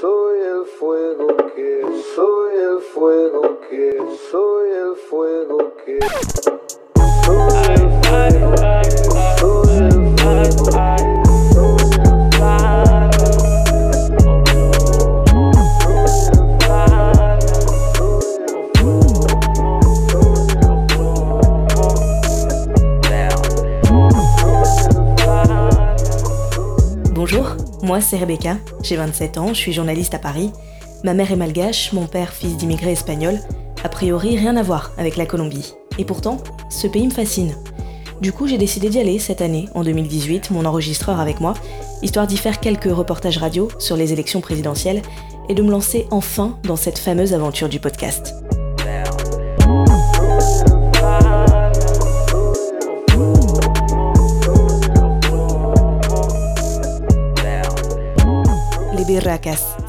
soy el fuego que, soy el fuego que, soy el fuego que, soy el fuego moi c'est Rebecca, j'ai 27 ans, je suis journaliste à Paris. Ma mère est malgache, mon père fils d'immigrés espagnols. A priori, rien à voir avec la Colombie. Et pourtant, ce pays me fascine. Du coup, j'ai décidé d'y aller cette année, en 2018, mon enregistreur avec moi, histoire d'y faire quelques reportages radio sur les élections présidentielles et de me lancer enfin dans cette fameuse aventure du podcast.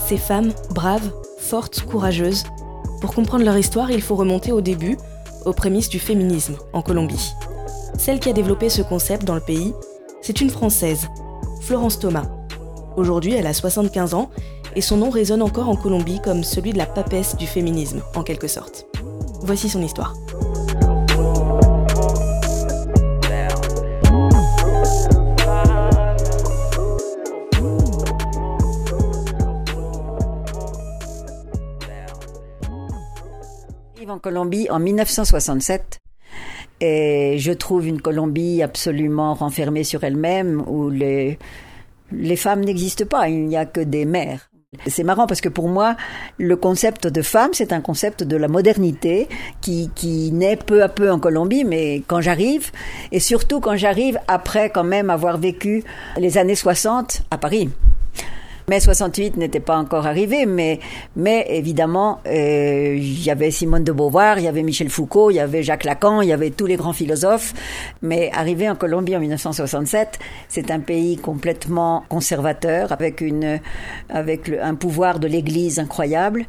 Ces femmes braves, fortes, courageuses. Pour comprendre leur histoire, il faut remonter au début, aux prémices du féminisme en Colombie. Celle qui a développé ce concept dans le pays, c'est une Française, Florence Thomas. Aujourd'hui, elle a 75 ans et son nom résonne encore en Colombie comme celui de la papesse du féminisme, en quelque sorte. Voici son histoire. En Colombie en 1967 et je trouve une Colombie absolument renfermée sur elle-même où les, les femmes n'existent pas, il n'y a que des mères. C'est marrant parce que pour moi, le concept de femme, c'est un concept de la modernité qui, qui naît peu à peu en Colombie, mais quand j'arrive, et surtout quand j'arrive après quand même avoir vécu les années 60 à Paris. Mai 68 n'était pas encore arrivé, mais, mais évidemment, euh, il y avait Simone de Beauvoir, il y avait Michel Foucault, il y avait Jacques Lacan, il y avait tous les grands philosophes. Mais arrivé en Colombie en 1967, c'est un pays complètement conservateur, avec une, avec le, un pouvoir de l'Église incroyable.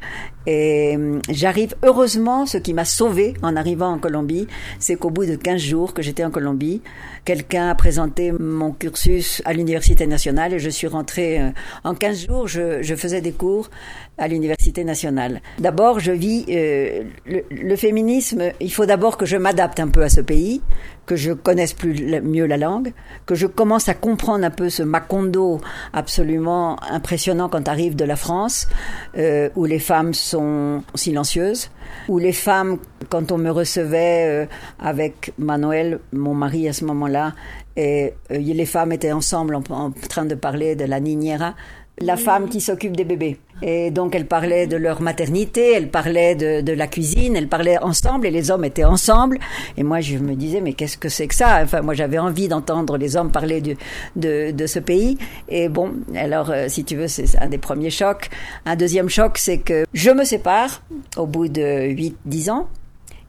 Et j'arrive, heureusement, ce qui m'a sauvé en arrivant en Colombie, c'est qu'au bout de 15 jours que j'étais en Colombie, quelqu'un a présenté mon cursus à l'Université nationale et je suis rentrée euh, en 15 jours, je, faisais des cours à l'Université nationale. D'abord, je vis euh, le, féminisme, il faut d'abord que je m'adapte un peu à ce pays, que je connaisse plus mieux la langue, que je commence à comprendre un peu ce macondo absolument impressionnant quand arrive de la France, euh, où les femmes sont silencieuses, où les femmes, quand on me recevait euh, avec Manuel, mon mari à ce moment-là, et les femmes étaient ensemble en, en, train de parler de la niñera, la femme qui s'occupe des bébés. Et donc elle parlait de leur maternité, elle parlait de, de, la cuisine, elle parlait ensemble et les hommes étaient ensemble. Et moi je me disais mais qu'est-ce que c'est que ça? Enfin moi j'avais envie d'entendre les hommes parler du, de, de, ce pays. Et bon alors euh, si tu veux c'est un des premiers chocs. Un deuxième choc c'est que je me sépare au bout de 8-10 ans.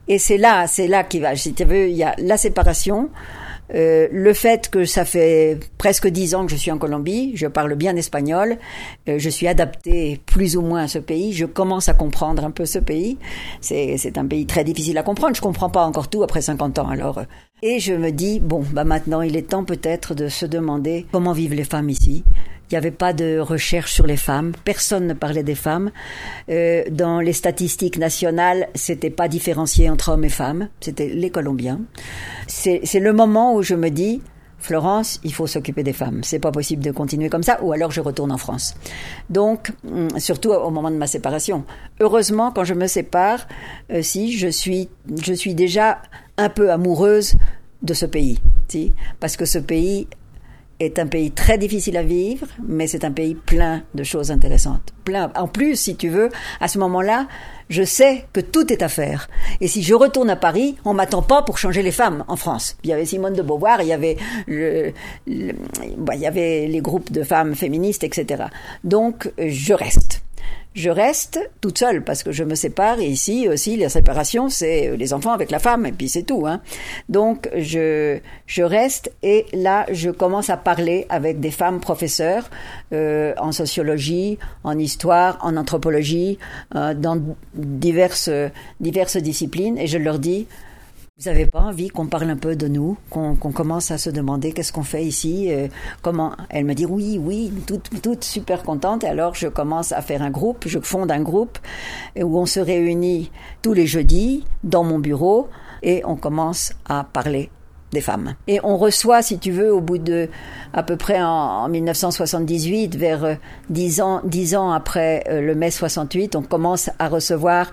Et c'est là, c'est là qui va. Si tu veux, il y a la séparation. Euh, le fait que ça fait presque dix ans que je suis en Colombie, je parle bien espagnol, euh, je suis adapté plus ou moins à ce pays, je commence à comprendre un peu ce pays. C'est un pays très difficile à comprendre, je comprends pas encore tout après 50 ans. Alors, et je me dis bon, bah maintenant il est temps peut-être de se demander comment vivent les femmes ici. Il n'y avait pas de recherche sur les femmes, personne ne parlait des femmes. Euh, dans les statistiques nationales, c'était pas différencié entre hommes et femmes, c'était les Colombiens. C'est le moment où je me dis, Florence, il faut s'occuper des femmes. C'est pas possible de continuer comme ça, ou alors je retourne en France. Donc, surtout au moment de ma séparation. Heureusement, quand je me sépare, euh, si je suis, je suis déjà un peu amoureuse de ce pays, si, parce que ce pays est un pays très difficile à vivre, mais c'est un pays plein de choses intéressantes. Plein. En plus, si tu veux, à ce moment-là, je sais que tout est à faire. Et si je retourne à Paris, on m'attend pas pour changer les femmes en France. Il y avait Simone de Beauvoir, il y avait le, le il y avait les groupes de femmes féministes, etc. Donc, je reste je reste toute seule parce que je me sépare et ici aussi la séparation c'est les enfants avec la femme et puis c'est tout hein. Donc je je reste et là je commence à parler avec des femmes professeurs euh, en sociologie, en histoire, en anthropologie, euh, dans diverses diverses disciplines et je leur dis Vous n'avez pas envie qu'on parle un peu de nous, qu'on commence à se demander qu'est-ce qu'on fait ici, euh, comment Elle me dit oui, oui, toute, super contente. Alors je commence à faire un groupe, je fonde un groupe où on se réunit tous les jeudis dans mon bureau et on commence à parler des femmes. Et on reçoit, si tu veux, au bout de à peu près en, 1978, vers 10 euh, ans, 10 ans après euh, le mai 68, on commence à recevoir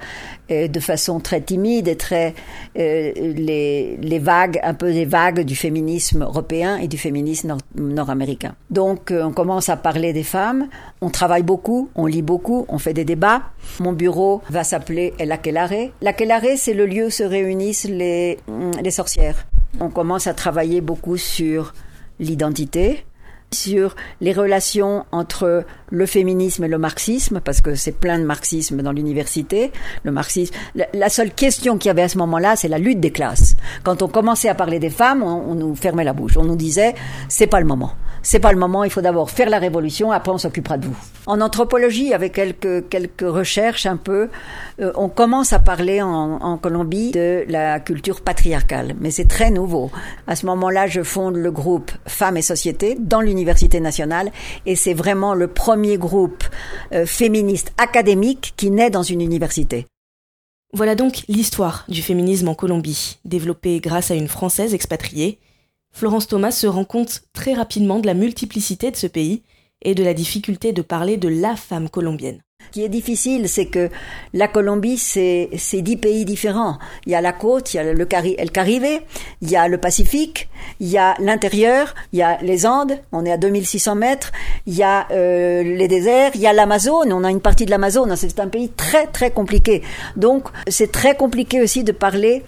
euh, de façon très timide et très les, les, vagues, un peu des vagues du féminisme européen et du féminisme nord-américain. Donc on commence à parler des femmes, on travaille beaucoup, on lit beaucoup, on fait des débats. Mon bureau va s'appeler El Aquelarre. L'Aquelarre, c'est le lieu où se réunissent les, les sorcières. On commence à travailler beaucoup sur l'identité, sur les relations entre le féminisme et le marxisme, parce que c'est plein de marxisme dans l'université. Le marxisme, la, seule question qu'il y avait à ce moment-là, c'est la lutte des classes. Quand on commençait à parler des femmes, on, nous fermait la bouche. On nous disait, c'est pas le moment. C'est pas le moment. Il faut d'abord faire la révolution, après on s'occupera de vous. En anthropologie, avec quelques quelques recherches un peu, euh, on commence à parler en, en Colombie de la culture patriarcale, mais c'est très nouveau. À ce moment-là, je fonde le groupe Femmes et Société dans l'université nationale, et c'est vraiment le premier groupe euh, féministe académique qui naît dans une université. Voilà donc l'histoire du féminisme en Colombie, développée grâce à une Française expatriée. Florence Thomas se rend compte très rapidement de la multiplicité de ce pays et de la difficulté de parler de la femme colombienne. Ce qui est difficile, c'est que la Colombie, c'est dix pays différents. Il y a la côte, il y a le Cari El Caribe, il y a le Pacifique, il y a l'intérieur, il y a les Andes, on est à 2600 mètres, il y a euh, les déserts, il y a l'Amazone, on a une partie de l'Amazone, c'est un pays très très compliqué. Donc c'est très compliqué aussi de parler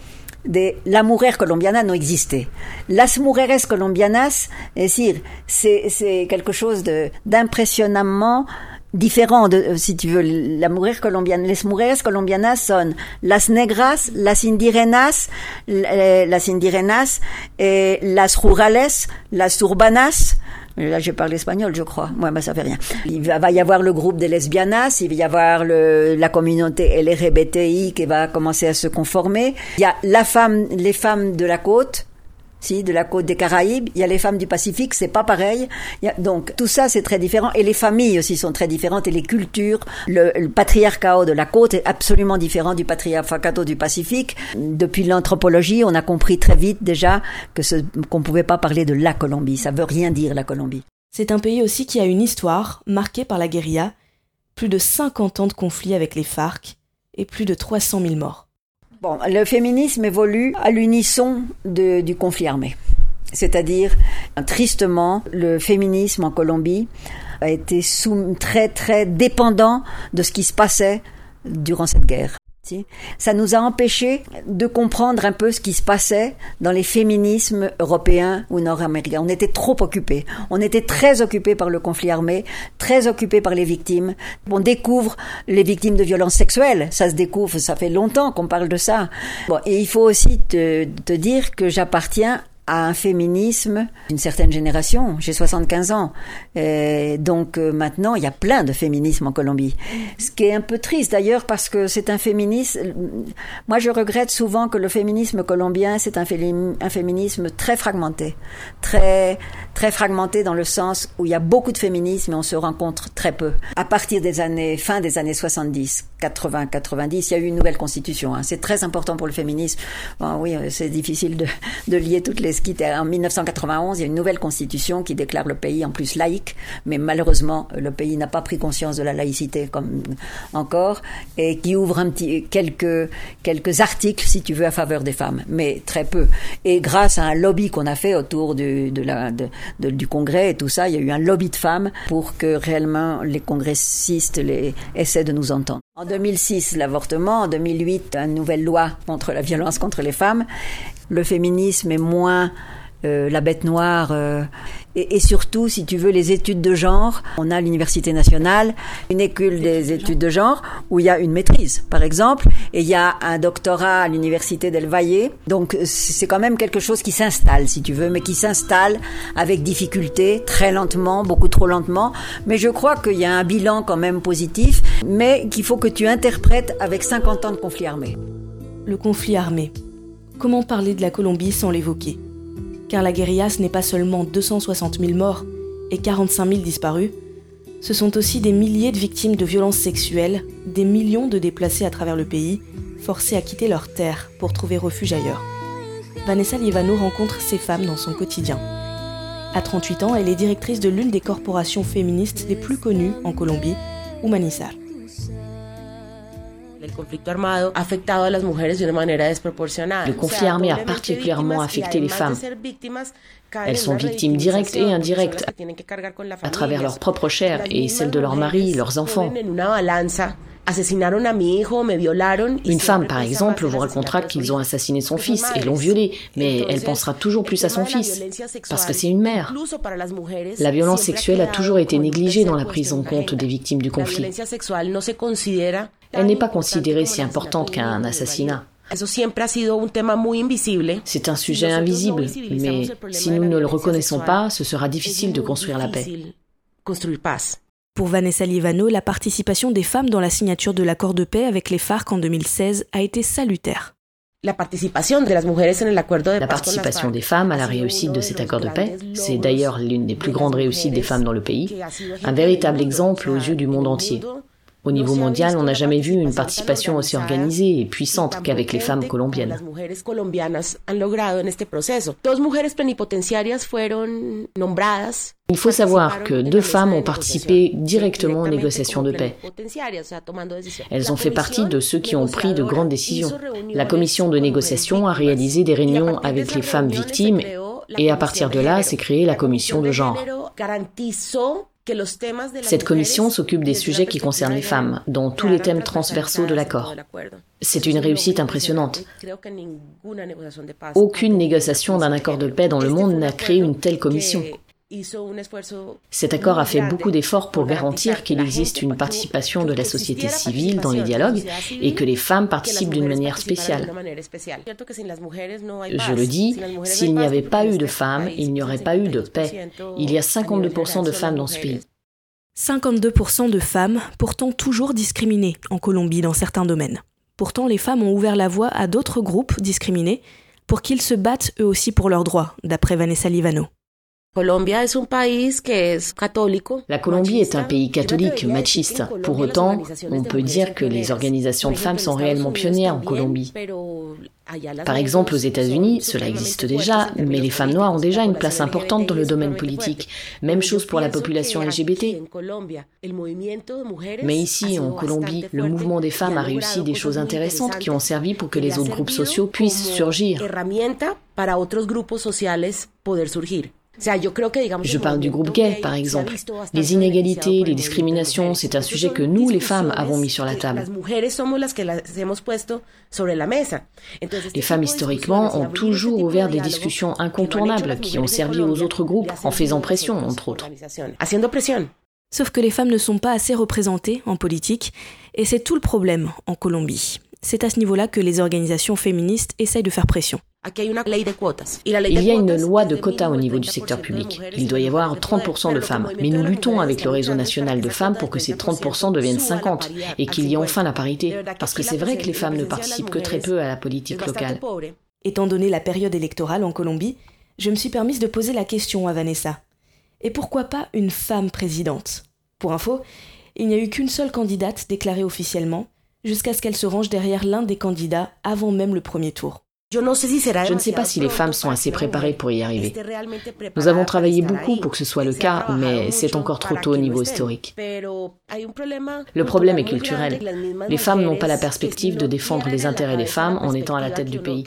de la colombiana no existe. Las mujeres colombianas, c'est quelque chose d'impressionnamment différent de, euh, si tu veux, la mujer colombiana. Les mujeres colombianas son las negras, las indirenas, eh, las indirenas, eh, las rurales, las urbanas. Là, je parle espagnol, je crois. Moi, ben, ça fait rien. Il va, y avoir le groupe des lesbianas, il va y avoir le, la communauté LGBTI qui va commencer à se conformer. Il y a la femme, les femmes de la côte, si, de la côte des Caraïbes. Il y a les femmes du Pacifique, c'est pas pareil. donc tout ça, c'est très différent. Et les familles aussi sont très différentes. Et les cultures, le, patriarcat de la côte est absolument différent du patriarcat du Pacifique. Depuis l'anthropologie, on a compris très vite déjà que ce, qu'on pouvait pas parler de la Colombie. Ça veut rien dire la Colombie. C'est un pays aussi qui a une histoire marquée par la guérilla, plus de 50 ans de conflits avec les FARC et plus de 300 000 morts. Bon, le féminisme évolue à l'unisson du conflit armé. C'est-à-dire, tristement, le féminisme en Colombie a été très très dépendant de ce qui se passait durant cette guerre. Ça nous a empêché de comprendre un peu ce qui se passait dans les féminismes européens ou nord-américains. On était trop occupés. On était très occupés par le conflit armé, très occupés par les victimes. On découvre les victimes de violences sexuelles. Ça se découvre, ça fait longtemps qu'on parle de ça. Bon, et il faut aussi te, te dire que j'appartiens à un féminisme d'une certaine génération. J'ai 75 ans. Et donc euh, maintenant, il y a plein de féminisme en Colombie. Ce qui est un peu triste d'ailleurs parce que c'est un féminisme... Moi, je regrette souvent que le féminisme colombien, c'est un, féminisme très fragmenté. Très, très fragmenté dans le sens où il y a beaucoup de féminisme et on se rencontre très peu. À partir des années, fin des années 70, 80, 90, il y a eu une nouvelle constitution. Hein. C'est très important pour le féminisme. Bon, oui, euh, c'est difficile de lier toutes les en 1991, il y a une nouvelle constitution qui déclare le pays en plus laïque, mais malheureusement, le pays n'a pas pris conscience de la laïcité comme encore, et qui ouvre un petit, quelques, quelques articles, si tu veux, à faveur des femmes, mais très peu. Et grâce à un lobby qu'on a fait autour du, de la, de, du Congrès et tout ça, il y a eu un lobby de femmes pour que réellement les congressistes les, essaient de nous entendre. En 2006, l'avortement. En 2008, une nouvelle loi contre la violence contre les femmes le féminisme est moins euh, la bête noire. Euh, et, surtout, si tu veux, les études de genre. On a l'Université nationale, une école des études de genre, où il y a une maîtrise, par exemple, et il y a un doctorat à l'Université d'El Valle. Donc, c'est quand même quelque chose qui s'installe, si tu veux, mais qui s'installe avec difficulté, très lentement, beaucoup trop lentement. Mais je crois qu'il y a un bilan quand même positif, mais qu'il faut que tu interprètes avec 50 ans de conflit armé. Le conflit armé, comment parler de la Colombie sans l'évoquer? Car la guérilla, ce n'est pas seulement 260 000 morts et 45 000 disparus, ce sont aussi des milliers de victimes de violences sexuelles, des millions de déplacés à travers le pays, forcés à quitter leur terre pour trouver refuge ailleurs. Vanessa Lievano rencontre ces femmes dans son quotidien. À 38 ans, elle est directrice de l'une des corporations féministes les plus connues en Colombie, Humanizar. Le conflit armé a particulièrement affecté les femmes. Elles sont victimes directes et indirectes à travers leur propre chair et celle de leurs maris, leurs enfants. Une femme, par exemple, vous racontera qu'ils ont assassiné son fils et l'ont violé, mais elle pensera toujours plus à son fils, parce que c'est une mère. La violence sexuelle a toujours été négligée dans la prise en compte des victimes du conflit. Elle n'est pas considérée si importante qu'un assassinat. C'est un sujet invisible, mais si nous ne le reconnaissons pas, ce sera difficile de construire la paix. Pour Vanessa Livano, la participation des femmes dans la signature de l'accord de paix avec les FARC en 2016 a été salutaire. La participation des femmes à la réussite de cet accord de paix, c'est d'ailleurs l'une des plus grandes réussites des femmes dans le pays, un véritable exemple aux yeux du monde entier. Au niveau mondial, on n'a jamais vu une participation aussi organisée et puissante qu'avec les femmes colombiennes. Il faut savoir que deux femmes ont participé directement aux négociations de paix. Elles ont fait partie de ceux qui ont pris de grandes décisions. La commission de négociation a réalisé des réunions avec les femmes victimes et à partir de là s'est créée la commission de genre. Cette commission s'occupe des sujets qui concernent les femmes, dont tous les thèmes transversaux de l'accord. C'est une réussite impressionnante. Aucune négociation d'un accord de paix dans le monde n'a créé une telle commission. Cet accord a fait beaucoup d'efforts pour garantir qu'il existe une participation de la société civile dans les dialogues et que les femmes participent d'une manière spéciale. Je le dis, s'il n'y avait pas eu de femmes, il n'y aurait pas eu de paix. Il y a 52% de femmes dans ce pays. 52% de femmes, pourtant toujours discriminées en Colombie dans certains domaines. Pourtant, les femmes ont ouvert la voie à d'autres groupes discriminés pour qu'ils se battent eux aussi pour leurs droits, d'après Vanessa Livano. La Colombie est un pays catholique, machiste. Pour autant, on peut dire que les organisations de femmes sont réellement pionnières en Colombie. Par exemple, aux États-Unis, cela existe déjà, mais les femmes noires ont déjà une place importante dans le domaine politique. Même chose pour la population LGBT. Mais ici, en Colombie, le mouvement des femmes a réussi des choses intéressantes qui ont servi pour que les autres groupes sociaux puissent surgir. Je parle du groupe gay, par exemple. Les inégalités, les discriminations, c'est un sujet que nous, les femmes, avons mis sur la table. Les femmes, historiquement, ont toujours ouvert des discussions incontournables qui ont servi aux autres groupes en faisant pression, entre autres. Sauf que les femmes ne sont pas assez représentées en politique, et c'est tout le problème en Colombie. C'est à ce niveau-là que les organisations féministes essayent de faire pression. Il y a une loi de quotas au niveau du secteur public. Il doit y avoir 30% de femmes. Mais nous luttons avec le réseau national de femmes pour que ces 30% deviennent 50 et qu'il y ait enfin la parité. Parce que c'est vrai que les femmes ne participent que très peu à la politique locale. Étant donné la période électorale en Colombie, je me suis permise de poser la question à Vanessa. Et pourquoi pas une femme présidente? Pour info, il n'y a eu qu'une seule candidate déclarée officiellement, jusqu'à ce qu'elle se range derrière l'un des candidats avant même le premier tour. Je ne sais pas si les femmes sont assez préparées pour y arriver. Nous avons travaillé beaucoup pour que ce soit le cas, mais c'est encore trop tôt au niveau historique. Le problème est culturel. Les femmes n'ont pas la perspective de défendre les intérêts des femmes en étant à la tête du pays.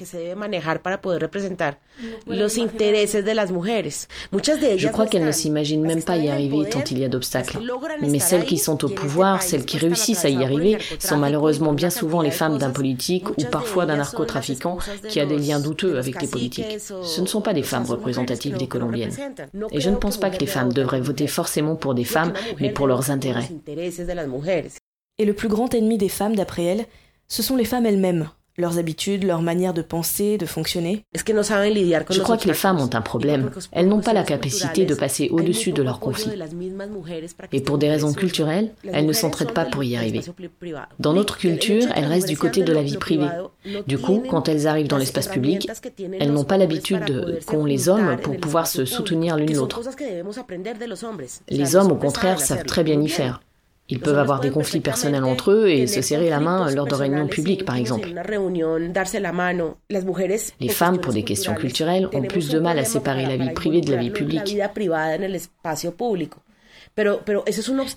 Je crois qu'elles ne s'imaginent même pas y arriver tant il y a d'obstacles. Mais celles qui sont au pouvoir, celles qui réussissent à y arriver, sont malheureusement bien souvent les femmes d'un politique ou parfois d'un narcotrafiquant qui a des liens douteux avec les politiques. Ce ne sont pas des femmes représentatives des Colombiennes. Et je ne pense pas que les femmes devraient voter forcément pour des femmes, mais pour leurs intérêts. Et le plus grand ennemi des femmes, d'après elle, ce sont les femmes elles-mêmes, leurs habitudes, leur manière de penser, de fonctionner. Je crois que les femmes ont un problème. Elles n'ont pas la capacité de passer au-dessus de leurs conflits. Et pour des raisons culturelles, elles ne s'entraident pas pour y arriver. Dans notre culture, elles restent du côté de la vie privée. Du coup, quand elles arrivent dans l'espace public, elles n'ont pas l'habitude qu'ont les hommes pour pouvoir se soutenir l'une l'autre. Les hommes, au contraire, savent très bien y faire. Ils peuvent avoir des conflits personnels entre eux et se serrer la main lors de réunions publiques, par exemple. Les femmes, pour des questions culturelles, ont plus de mal à séparer la vie privée de la vie publique.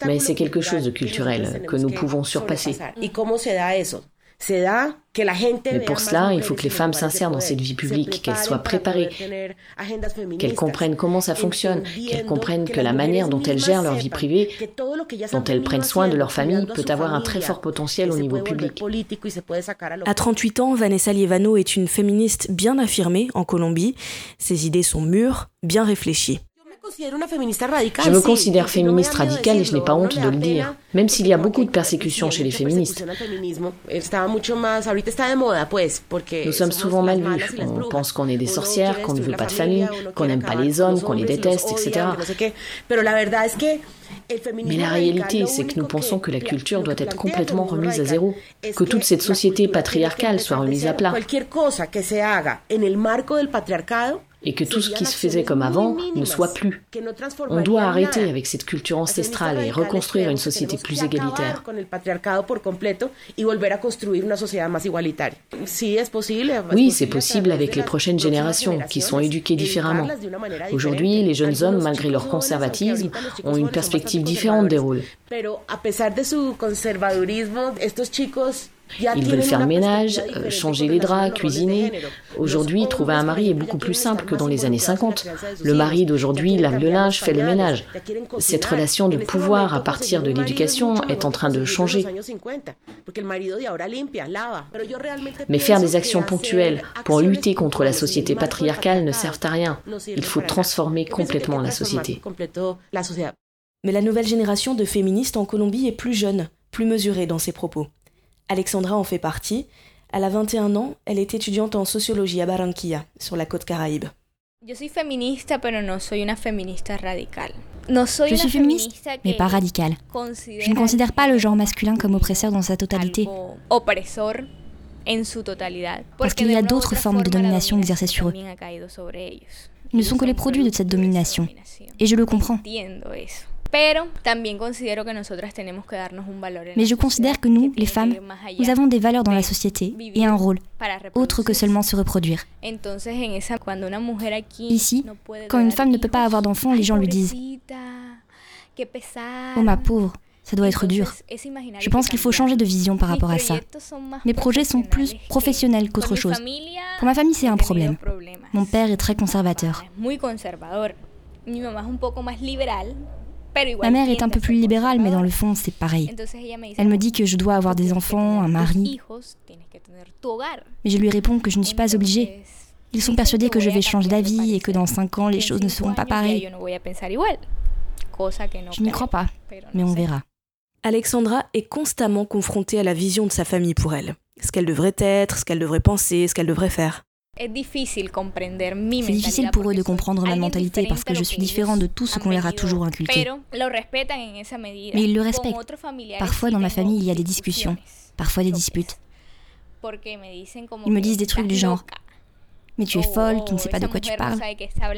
Mais c'est quelque chose de culturel que nous pouvons surpasser. Mais pour cela, il faut que les femmes s'insèrent dans cette vie publique, qu'elles soient préparées, qu'elles comprennent comment ça fonctionne, qu'elles comprennent que la manière dont elles gèrent leur vie privée, dont elles prennent soin de leur famille, peut avoir un très fort potentiel au niveau public. À 38 ans, Vanessa Lievano est une féministe bien affirmée en Colombie. Ses idées sont mûres, bien réfléchies. Je me considère féministe radicale et je n'ai pas honte de le dire, même s'il y a beaucoup de persécutions chez les féministes. Nous sommes souvent mal vus. On pense qu'on est des sorcières, qu'on ne veut pas de famille, qu'on n'aime pas les hommes, qu'on les déteste, etc. Mais la réalité, c'est que nous pensons que la culture doit être complètement remise à zéro, que toute cette société patriarcale soit remise à plat et que tout ce qui se faisait comme avant ne soit plus. On doit arrêter avec cette culture ancestrale et reconstruire une société plus égalitaire. Oui, c'est possible avec les prochaines générations qui sont éduquées différemment. Aujourd'hui, les jeunes hommes, malgré leur conservatisme, ont une perspective différente des rôles. Ils veulent faire le ménage, euh, changer les draps, cuisiner. Aujourd'hui, trouver un mari est beaucoup plus simple que dans les années 50. Le mari d'aujourd'hui lave le linge, fait le ménage. Cette relation de pouvoir à partir de l'éducation est en train de changer. Mais faire des actions ponctuelles pour lutter contre la société patriarcale ne servent à rien. Il faut transformer complètement la société. Mais la nouvelle génération de féministes en Colombie est plus jeune, plus mesurée dans ses propos. Alexandra en fait partie. Elle a 21 ans, elle est étudiante en sociologie à Barranquilla, sur la côte caraïbe. Je suis féministe, mais pas radicale. Je ne considère pas le genre masculin comme oppresseur dans sa totalité. Parce qu'il y a d'autres formes de domination exercées sur eux. Ils ne sont que les produits de cette domination. Et je le comprends. Mais je considère que nous, les femmes, nous avons des valeurs dans la société et un rôle, autre que seulement se reproduire. Ici, quand une femme ne peut pas avoir d'enfant, les gens lui disent ⁇ Oh ma pauvre, ça doit être dur. Je pense qu'il faut changer de vision par rapport à ça. Mes projets sont plus professionnels qu'autre chose. Pour ma famille, c'est un problème. Mon père est très conservateur. Ma mère est un peu plus libérale, mais dans le fond, c'est pareil. Elle me dit que je dois avoir des enfants, un mari. Mais je lui réponds que je ne suis pas obligée. Ils sont persuadés que je vais changer d'avis et que dans cinq ans, les choses ne seront pas pareilles. Je n'y crois pas, mais on verra. Alexandra est constamment confrontée à la vision de sa famille pour elle. Ce qu'elle devrait être, ce qu'elle devrait penser, ce qu'elle devrait faire. C'est difficile pour eux de comprendre ma mentalité parce que je suis différent de tout ce qu'on leur a toujours inculqué. Mais ils le respectent. Parfois dans ma famille, il y a des discussions, parfois des disputes. Ils me disent des trucs du genre mais tu es folle, tu ne sais pas de quoi tu parles.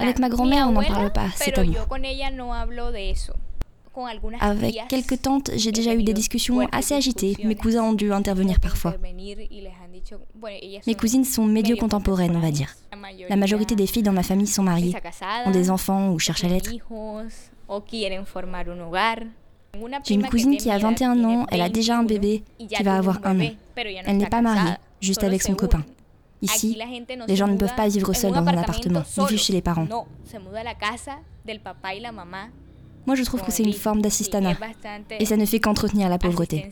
Avec ma grand-mère, on n'en parle pas, c'est tabou. Avec quelques tantes, j'ai déjà eu des discussions assez agitées. Mes cousins ont dû intervenir parfois. Mes cousines sont médio contemporaines, on va dire. La majorité des filles dans ma famille sont mariées, ont des enfants ou cherchent à l'être. J'ai une cousine qui a 21 ans, elle a déjà un bébé qui va avoir un an. Elle n'est pas mariée, juste avec son copain. Ici, les gens ne peuvent pas vivre seuls dans un appartement, ils vivent chez les parents. Moi, je trouve que c'est une forme d'assistanat. Et ça ne fait qu'entretenir la pauvreté.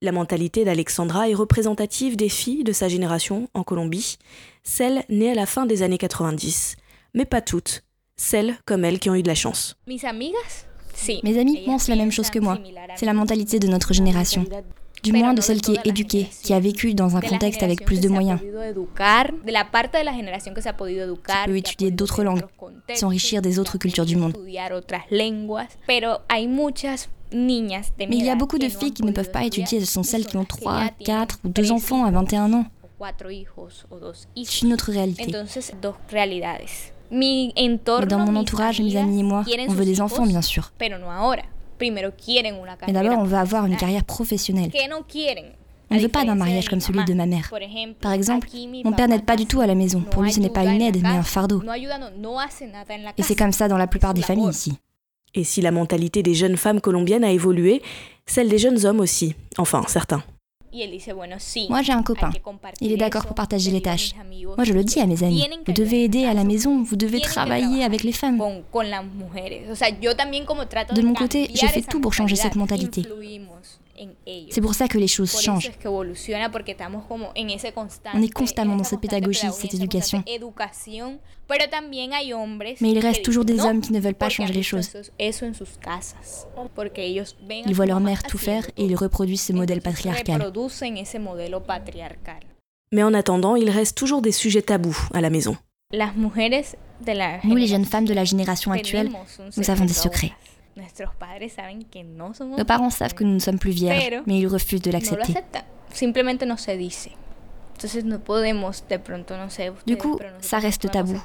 La mentalité d'Alexandra est représentative des filles de sa génération en Colombie, celles nées à la fin des années 90, mais pas toutes, celles comme elle qui ont eu de la chance. Mes amis pensent la même chose que moi. C'est la mentalité de notre génération. Du moins de celle qui est éduquée, qui a vécu dans un contexte avec plus de moyens, qui peut étudier d'autres langues, s'enrichir des autres cultures du monde. Mais il y a beaucoup de filles qui ne peuvent pas étudier, ce sont celles qui ont 3, 4 ou 2 enfants à 21 ans. C'est une autre réalité. Mais dans mon entourage, mes amis et moi, on veut des enfants, bien sûr. Mais d'abord, on veut avoir une carrière professionnelle. On ne veut pas d'un mariage comme celui de ma mère. Par exemple, mon père n'aide pas du tout à la maison. Pour lui, ce n'est pas une aide, mais un fardeau. Et c'est comme ça dans la plupart des familles ici. Et si la mentalité des jeunes femmes colombiennes a évolué, celle des jeunes hommes aussi. Enfin, certains. Moi, j'ai un copain. Il est d'accord pour partager les tâches. Moi, je le dis à mes amis. Vous devez aider à la maison, vous devez travailler avec les femmes. De mon côté, je fais tout pour changer cette mentalité. C'est pour ça que les choses changent. On est constamment dans cette pédagogie, cette éducation. Mais il reste toujours des hommes qui ne veulent pas changer les choses. Ils voient leur mère tout faire et ils reproduisent ce modèle patriarcal. Mais en attendant, il reste toujours des sujets tabous à la maison. Nous, les jeunes femmes de la génération actuelle, nous avons des secrets. Nos parents savent que nous ne sommes plus vierges, mais ils refusent de l'accepter. Du coup, ça reste tabou.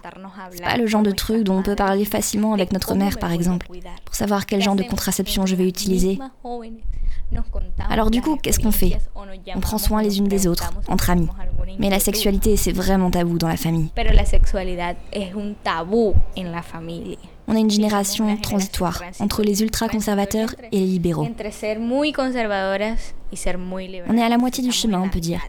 C'est pas le genre de truc dont on peut parler facilement avec notre mère, par exemple, pour savoir quel genre de contraception je vais utiliser. Alors du coup, qu'est-ce qu'on fait? On prend soin les unes des autres, entre amis. Mais la sexualité, c'est vraiment tabou dans la famille. On a une génération transitoire entre les ultra-conservateurs et les libéraux. On est à la moitié du chemin, on peut dire.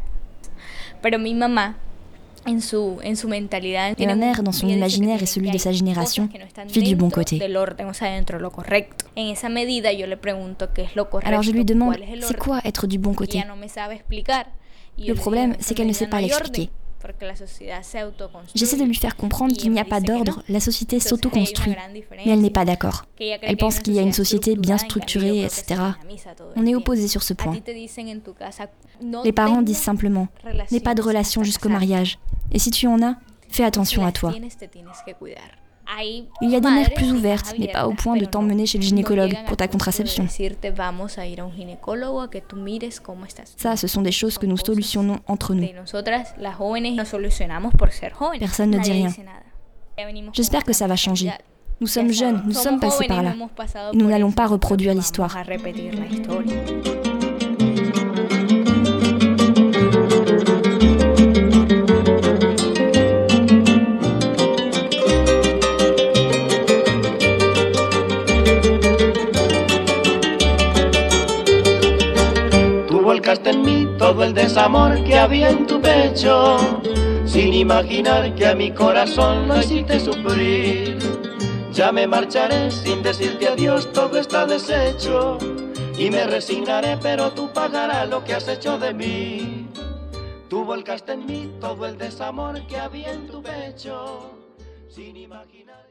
Et ma mère, dans son imaginaire et celui de sa génération, vit du bon côté. Alors je lui demande, c'est quoi être du bon côté? Le problème, c'est qu'elle ne sait pas l'expliquer. J'essaie de lui faire comprendre qu'il n'y a pas d'ordre, la société s'auto-construit, mais elle n'est pas d'accord. Elle pense qu'il y a une société bien structurée, etc. On est opposés sur ce point. Les parents disent simplement, n'aie pas de relation jusqu'au mariage, et si tu en as, fais attention à toi. Il y a des mères plus ouvertes, mais pas au point de t'emmener chez le gynécologue pour ta contraception. Ça, ce sont des choses que nous solutionnons entre nous. Personne ne dit rien. J'espère que ça va changer. Nous sommes jeunes, nous sommes passés par là. nous n'allons pas reproduire l'histoire. En mí todo el desamor que había en tu pecho, sin imaginar que a mi corazón lo hiciste sufrir. Ya me marcharé sin decirte adiós, todo está deshecho, y me resignaré, pero tú pagarás lo que has hecho de mí. Tú volcaste en mí todo el desamor que había en tu pecho, sin imaginar